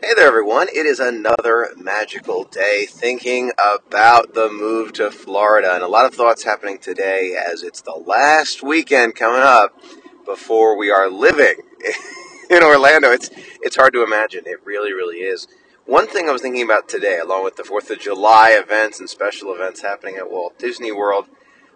Hey there, everyone. It is another magical day thinking about the move to Florida. And a lot of thoughts happening today as it's the last weekend coming up before we are living in Orlando. It's, it's hard to imagine. It really, really is. One thing I was thinking about today, along with the 4th of July events and special events happening at Walt Disney World,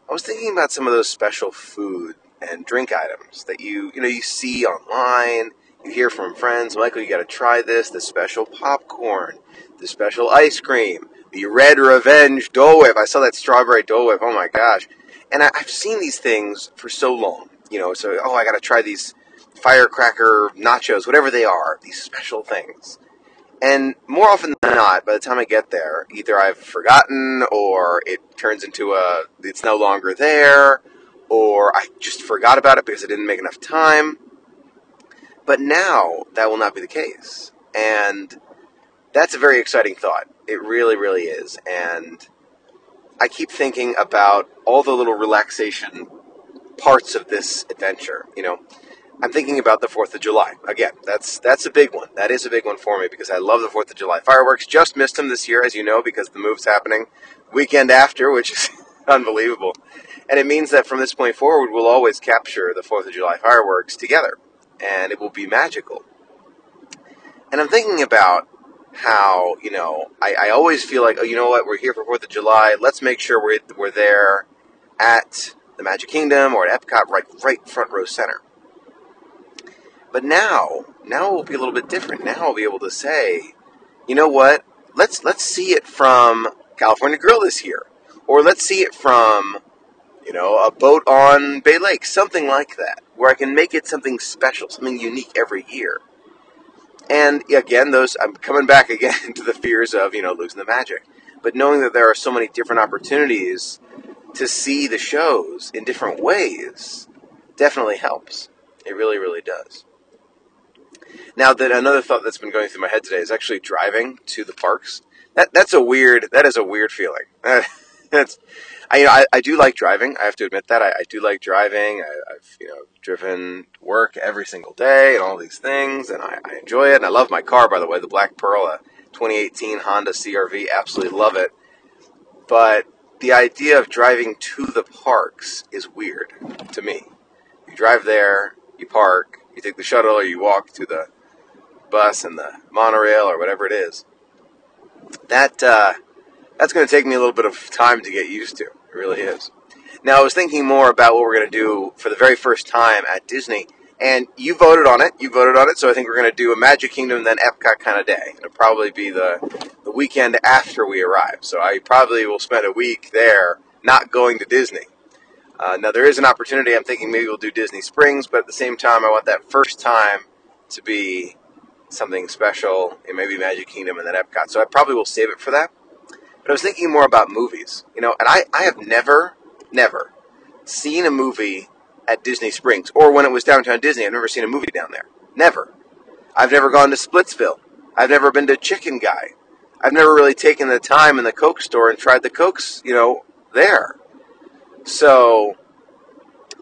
I was thinking about some of those special food and drink items that you, you know, you see online you hear from friends, Michael, you got to try this, the special popcorn, the special ice cream, the red revenge Dole Whip. I saw that strawberry Dole Whip. Oh my gosh. And I, have seen these things for so long, you know, so, oh, I got to try these firecracker nachos, whatever they are, these special things. And more often than not, by the time I get there, either I've forgotten or it turns into a, it's no longer there, or I just forgot about it because I didn't make enough time. But now that will not be the case. And that's a very exciting thought. It really, really is. And I keep thinking about all the little relaxation parts of this adventure. You know, I'm thinking about the 4th of July. Again, that's that's a big one. That is a big one for me because I love the 4th of July fireworks. Just missed them this year, as you know, because the move's happening weekend after, which is unbelievable. And it means that from this point forward, we'll always capture the 4th of July fireworks together and it will be magical. And I'm thinking about how, you know, I, I always feel like, oh, you know what, we're here for 4th of July. Let's make sure we're, we're there at the Magic Kingdom or at Epcot, right, right front row center. But now, now it will be a little bit different. Now I'll be able to say, you know what, let's, let's see it from California Grill this year. Or let's see it from you know, a boat on Bay Lake, something like that, where I can make it something special, something unique every year. And again, those I'm coming back again to the fears of you know losing the magic, but knowing that there are so many different opportunities to see the shows in different ways definitely helps. It really, really does. Now, that another thought that's been going through my head today is actually driving to the parks. That that's a weird. That is a weird feeling. that's I, you know, I, I, do like driving. I have to admit that I, I do like driving. I, have you know driven work every single day and all these things, and I, I, enjoy it. And I love my car, by the way, the Black Pearl, a 2018 Honda CRV. Absolutely love it. But the idea of driving to the parks is weird to me. You drive there, you park, you take the shuttle, or you walk to the bus and the monorail or whatever it is. That uh, that's going to take me a little bit of time to get used to. It really is. Now, I was thinking more about what we're going to do for the very first time at Disney, and you voted on it. You voted on it, so I think we're going to do a Magic Kingdom then Epcot kind of day. It'll probably be the the weekend after we arrive. So I probably will spend a week there, not going to Disney. Uh, now there is an opportunity. I'm thinking maybe we'll do Disney Springs, but at the same time, I want that first time to be something special, and maybe Magic Kingdom and then Epcot. So I probably will save it for that. But I was thinking more about movies, you know, and I, I have never, never seen a movie at Disney Springs or when it was downtown Disney. I've never seen a movie down there. Never. I've never gone to Splitsville. I've never been to Chicken Guy. I've never really taken the time in the Coke store and tried the Cokes, you know, there. So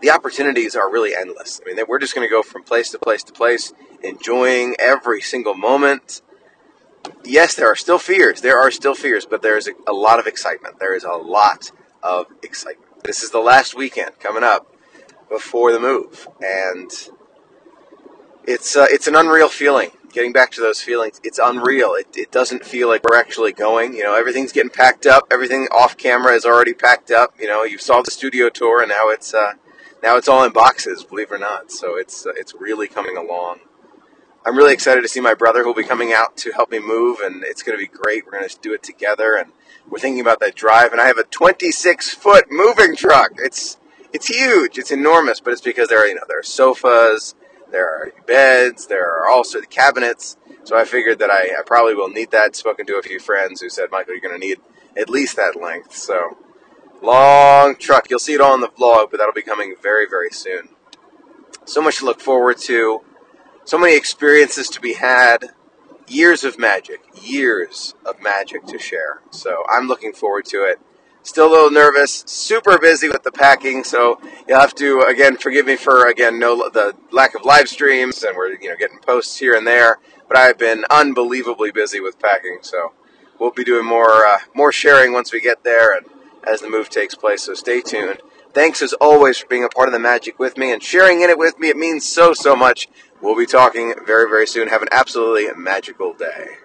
the opportunities are really endless. I mean, we're just going to go from place to place to place, enjoying every single moment yes, there are still fears. There are still fears, but there is a, a, lot of excitement. There is a lot of excitement. This is the last weekend coming up before the move, and it's uh, it's an unreal feeling. Getting back to those feelings, it's unreal. It, it doesn't feel like we're actually going. You know, everything's getting packed up. Everything off camera is already packed up. You know, you saw the studio tour, and now it's uh, now it's all in boxes. Believe it or not, so it's uh, it's really coming along I'm really excited to see my brother who'll be coming out to help me move, and it's going to be great. We're going to do it together, and we're thinking about that drive. And I have a 26 foot moving truck. It's it's huge. It's enormous, but it's because there are you know there are sofas, there are beds, there are also the cabinets. So I figured that I, I probably will need that. Spoken to a few friends who said, Michael, you're going to need at least that length. So long truck. You'll see it all in the vlog, but that'll be coming very very soon. So much to look forward to so many experiences to be had, years of magic, years of magic to share. So I'm looking forward to it. Still a little nervous, super busy with the packing, so you'll have to again forgive me for again no the lack of live streams and we're you know getting posts here and there, but I've been unbelievably busy with packing, so we'll be doing more uh, more sharing once we get there and as the move takes place. So stay tuned. Thanks as always for being a part of the magic with me and sharing in it with me. It means so so much We'll be talking very, very soon. Have an absolutely magical day.